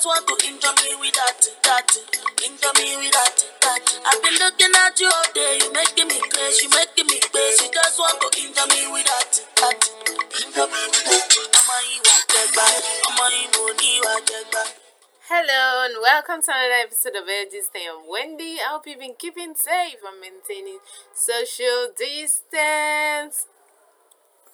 just want to injure me with that, that, injure me with that, that. I've been looking at you all day, you making me crazy, you making me crazy. You just want to injure me with that, that, injure me with that. Ọmọ ìwà jẹgba, ọmọ ìmọ̀ ní ìwà jẹgba. Hello and welcome to another episode of Edgist. I am Wendy. I hope you've been keeping safe and maintaining social distance.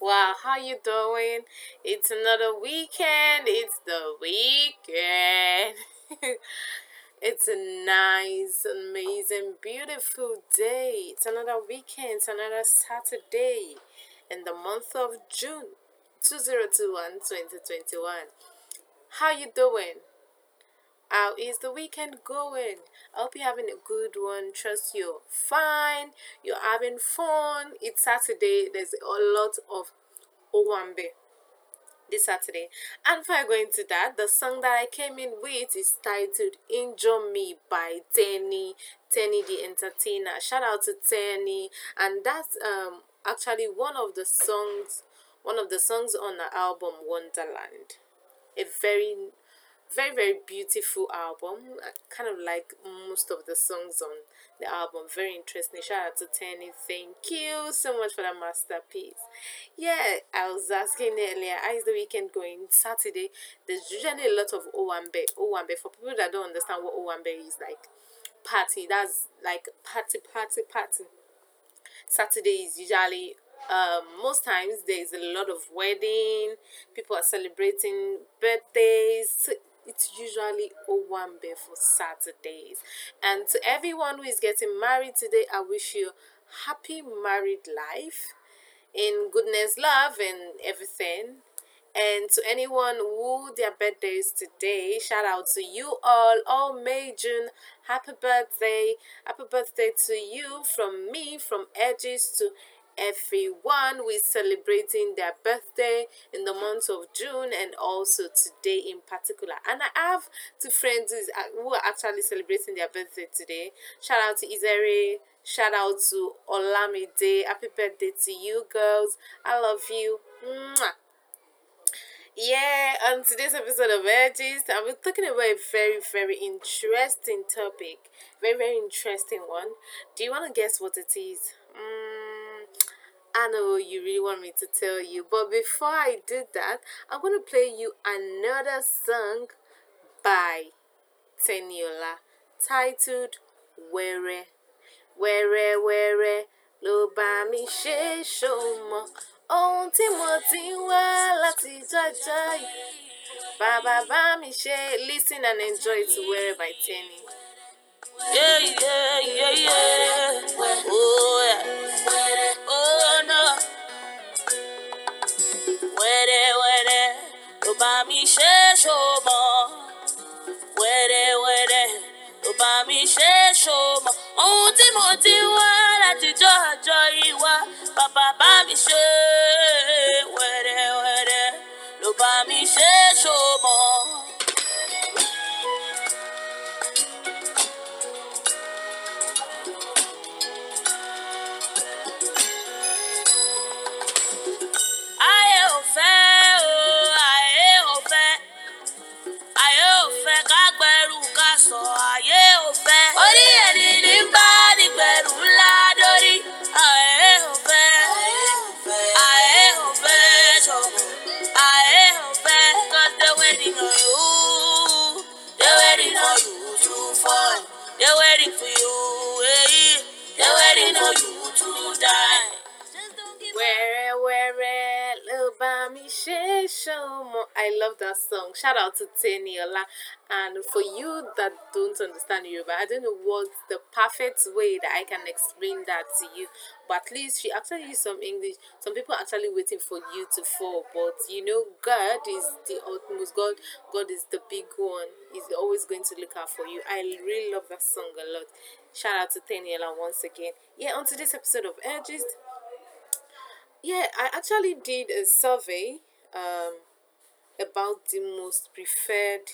Wow, how you doing? It's another weekend. It's the weekend. it's a nice, amazing, beautiful day. It's another weekend. It's another Saturday in the month of June 2021 2021. How you doing? How is the weekend going? I hope you're having a good one. Trust you're fine. You're having fun. It's Saturday. There's a lot of Owambe this Saturday. And before I go into that, the song that I came in with is titled Injure Me by Teni, Teni the Entertainer. Shout out to Teni. And that's um actually one of the songs one of the songs on the album Wondaland. A very very very beautiful album. I kind of like most of the songs on the album. Very interesting. Shout out to Teni thank you so much for that masterpiece. Yeah I was asking earlier how is the weekend going? Saturday there's usually a lot of Owambe Owambe. For people that don't understand what Owambe is like party that's like party party party. Saturday is usually um, most times there's a lot of wedding. People are celebrating birthdays it's usually Owambe for Saturdays. And to everyone who is getting married today, I wish you happy married life in goodness, love, and everything. And to anyone who their birthday is today, shout out to you all. Oh, May June, happy birthday. Happy birthday to you from me, from Edgist to everyone We're celebrating their birthday in the month of June and also today in particular. And I have two friends who are actually celebrating their birthday today. Shout out to Izere. Shout out to Olamide. Happy birthday to you girls. I love you. Mwah. Yeah, on today's episode of Edgist, be talking about a very, very interesting topic. Very, very interesting one. Do you want to guess what it is? Mm, I know you really want me to tell you, but before I do that, I'm going to play you another song by Teniola titled Were. Were, were, ló bá mi ṣe ṣòmọ ohun tí mo ti ń wá láti yìí bàbá bá mi ṣe listen and enjoy to Were by Teni. Yeah, yeah, yeah, yeah. Ohun tí mo ti ń wá látijọ́ ọjọ́ ìwá, bàbá bá mi ṣe. Wẹ́rẹ́ wẹ́rẹ́ ló bá mi ṣe ṣòmọ. For you. eh. They waiting on you to die. Just don't give Where, where, ló bá mi I love that song. Shout out to Teniola. And for you that don't understand Yoruba, I don't know what's the perfect way that I can explain that to you. But at least she actually used some English. Some people are actually waiting for you to fall. But you know, God is the utmost. God, God is the big one. He's always going to look out for you. I really love that song a lot. Shout out to Teniola once again. Yeah, on today's episode of Edgist, yeah, I actually did a survey um, about the most preferred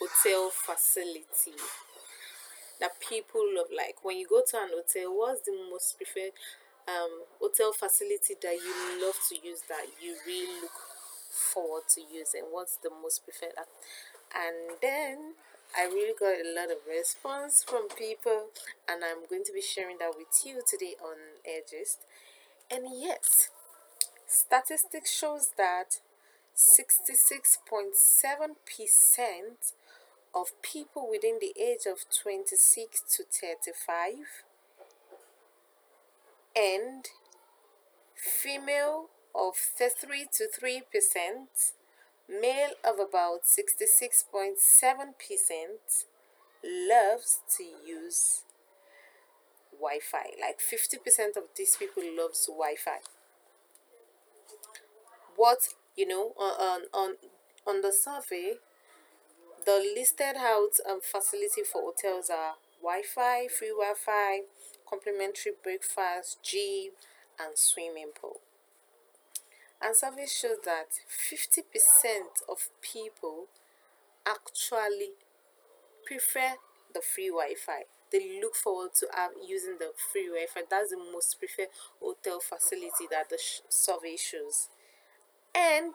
hotel facility that people love. Like when you go to an hotel, what's the most preferred um, hotel facility that you love to use that you really look forward to using? What's the most preferred? And then I really got a lot of response from people, and I'm going to be sharing that with you today on Edgist. And yes, statistics shows that 66.7% of people within the age of 26 to 35 and female of 33 to 3 percent male of about 66.7 percent loves to use wi-fi. Like 50 percent of these people loves wi-fi what you know on on on the survey the listed out um, facility for hotels are Wi-Fi, free Wi-Fi, complimentary breakfast, gym, and swimming pool. And survey shows that 50% of people actually prefer the free Wi-Fi. They look forward to using the free Wi-Fi. That's the most preferred hotel facility that the survey shows. And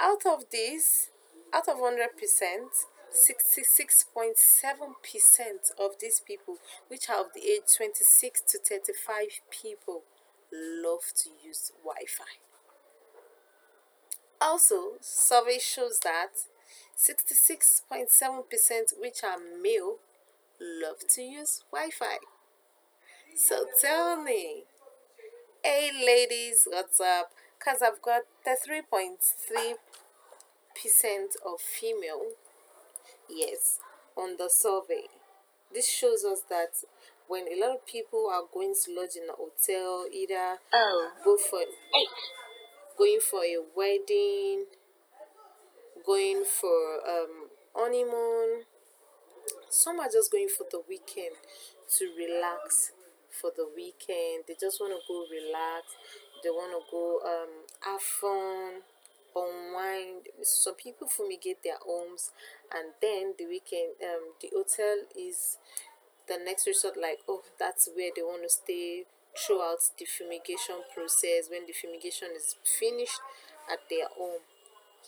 out of this, out of 100%, 66.7% of these people, which are of the age 26 to 35 people, love to use Wi Fi. Also, survey shows that 66.7% which are male love to use Wi Fi. So tell me, hey ladies, what's up? Because I've got the 3.3 percent of female yes on the survey. This shows us that when a lot of people are going to lodge in a hotel either oh. go for going for a wedding going for um honeymoon some are just going for the weekend to relax for the weekend. They just want to go relax they want to go um have fun unwind. Some people fumigate their homes and then the weekend um the hotel is the next resort like oh that's where they want to stay throughout the fumigation process when the fumigation is finished at their home.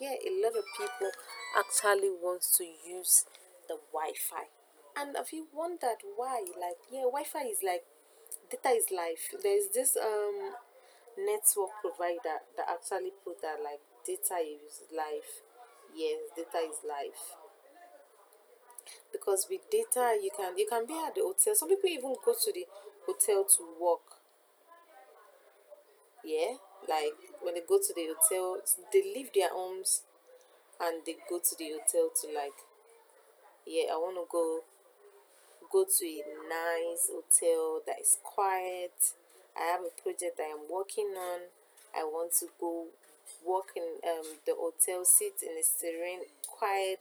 Yeah a lot of people actually wants to use the wi-fi. And have you wondered why? Like yeah wi-fi is like data is life. There's this um network provider that actually put that like data is life. Yes data is life. Because with data you can you can be at the hotel. Some people even go to the hotel to work. Yeah? Like when they go to the hotel they leave their homes and they go to the hotel to like yeah i want to go go to a nice hotel that is quiet i have a project i am working on i want to go work in um, the hotel, sit in a serene, quiet,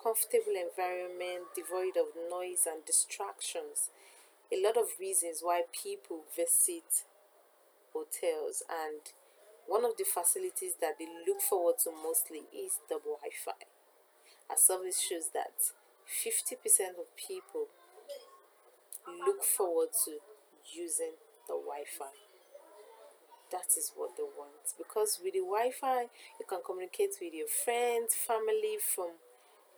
comfortable environment devoid of noise and distractions. A lot of reasons why people visit hotels, and one of the facilities that they look forward to mostly is the Wi Fi. A service shows that 50% of people look forward to using the Wi Fi that is what they want. Because with the wi-fi you can communicate with your friends family from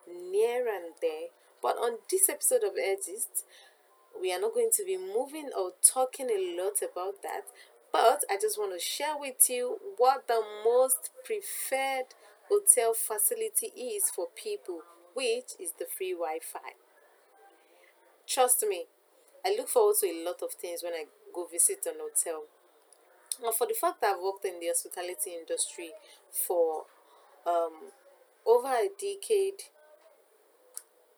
near and there. But on this episode of Edgist, we are not going to be moving or talking a lot about that. But i just want to share with you what the most preferred hotel facility is for people which is the free wi-fi. Trust me i look forward to a lot of things when i go visit an hotel and for the fact that I've worked in the hospitality industry for um, over a decade,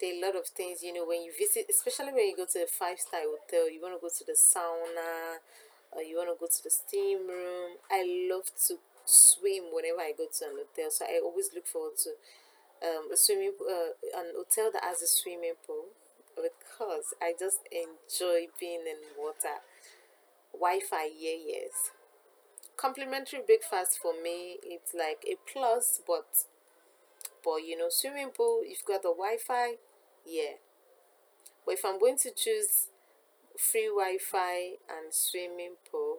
there are a lot of things, you know, when you visit, especially when you go to a five star hotel, you want to go to the sauna, or you want to go to the steam room. I love to swim whenever I go to an hotel, so I always look forward to um, a swimming uh, an hotel that has a swimming pool because I just enjoy being in water. Wi Fi, yeah, yes complimentary breakfast for me it's like a plus but but you know swimming pool you've got the wi-fi yeah but if i'm going to choose free wi-fi and swimming pool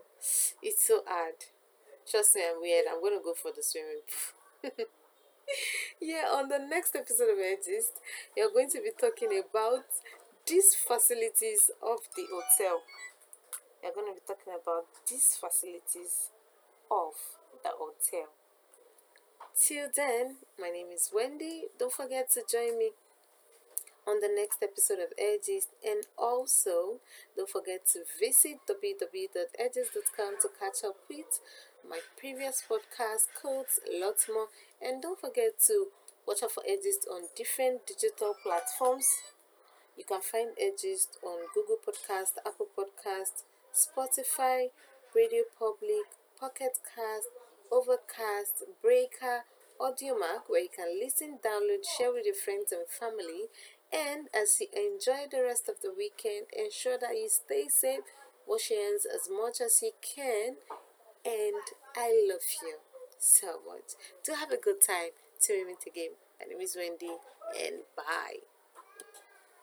it's so hard Trust me, I'm weird. I'm gonna go for the swimming pool. yeah, on the next episode of Edgist, you're going to be talking about these facilities of the hotel. You're going to be talking about these facilities of the hotel. Till then, my name is Wendy. Don't forget to join me on the next episode of Edgist and also don't forget to visit www.edgist.com to catch up with my previous podcast codes, lots more, and don't forget to watch out for Edgist on different digital platforms. You can find Edgist on Google Podcast, Apple Podcast, Spotify, Radio Public, Pocket Cast, Overcast, Breaker, Audiomack, where you can listen, download, share with your friends and family. And as you enjoy the rest of the weekend, ensure that you stay safe, wash your hands as much as you can, and I love you so much. Do have a good time. Till we meet again. My name is Wendy, and bye.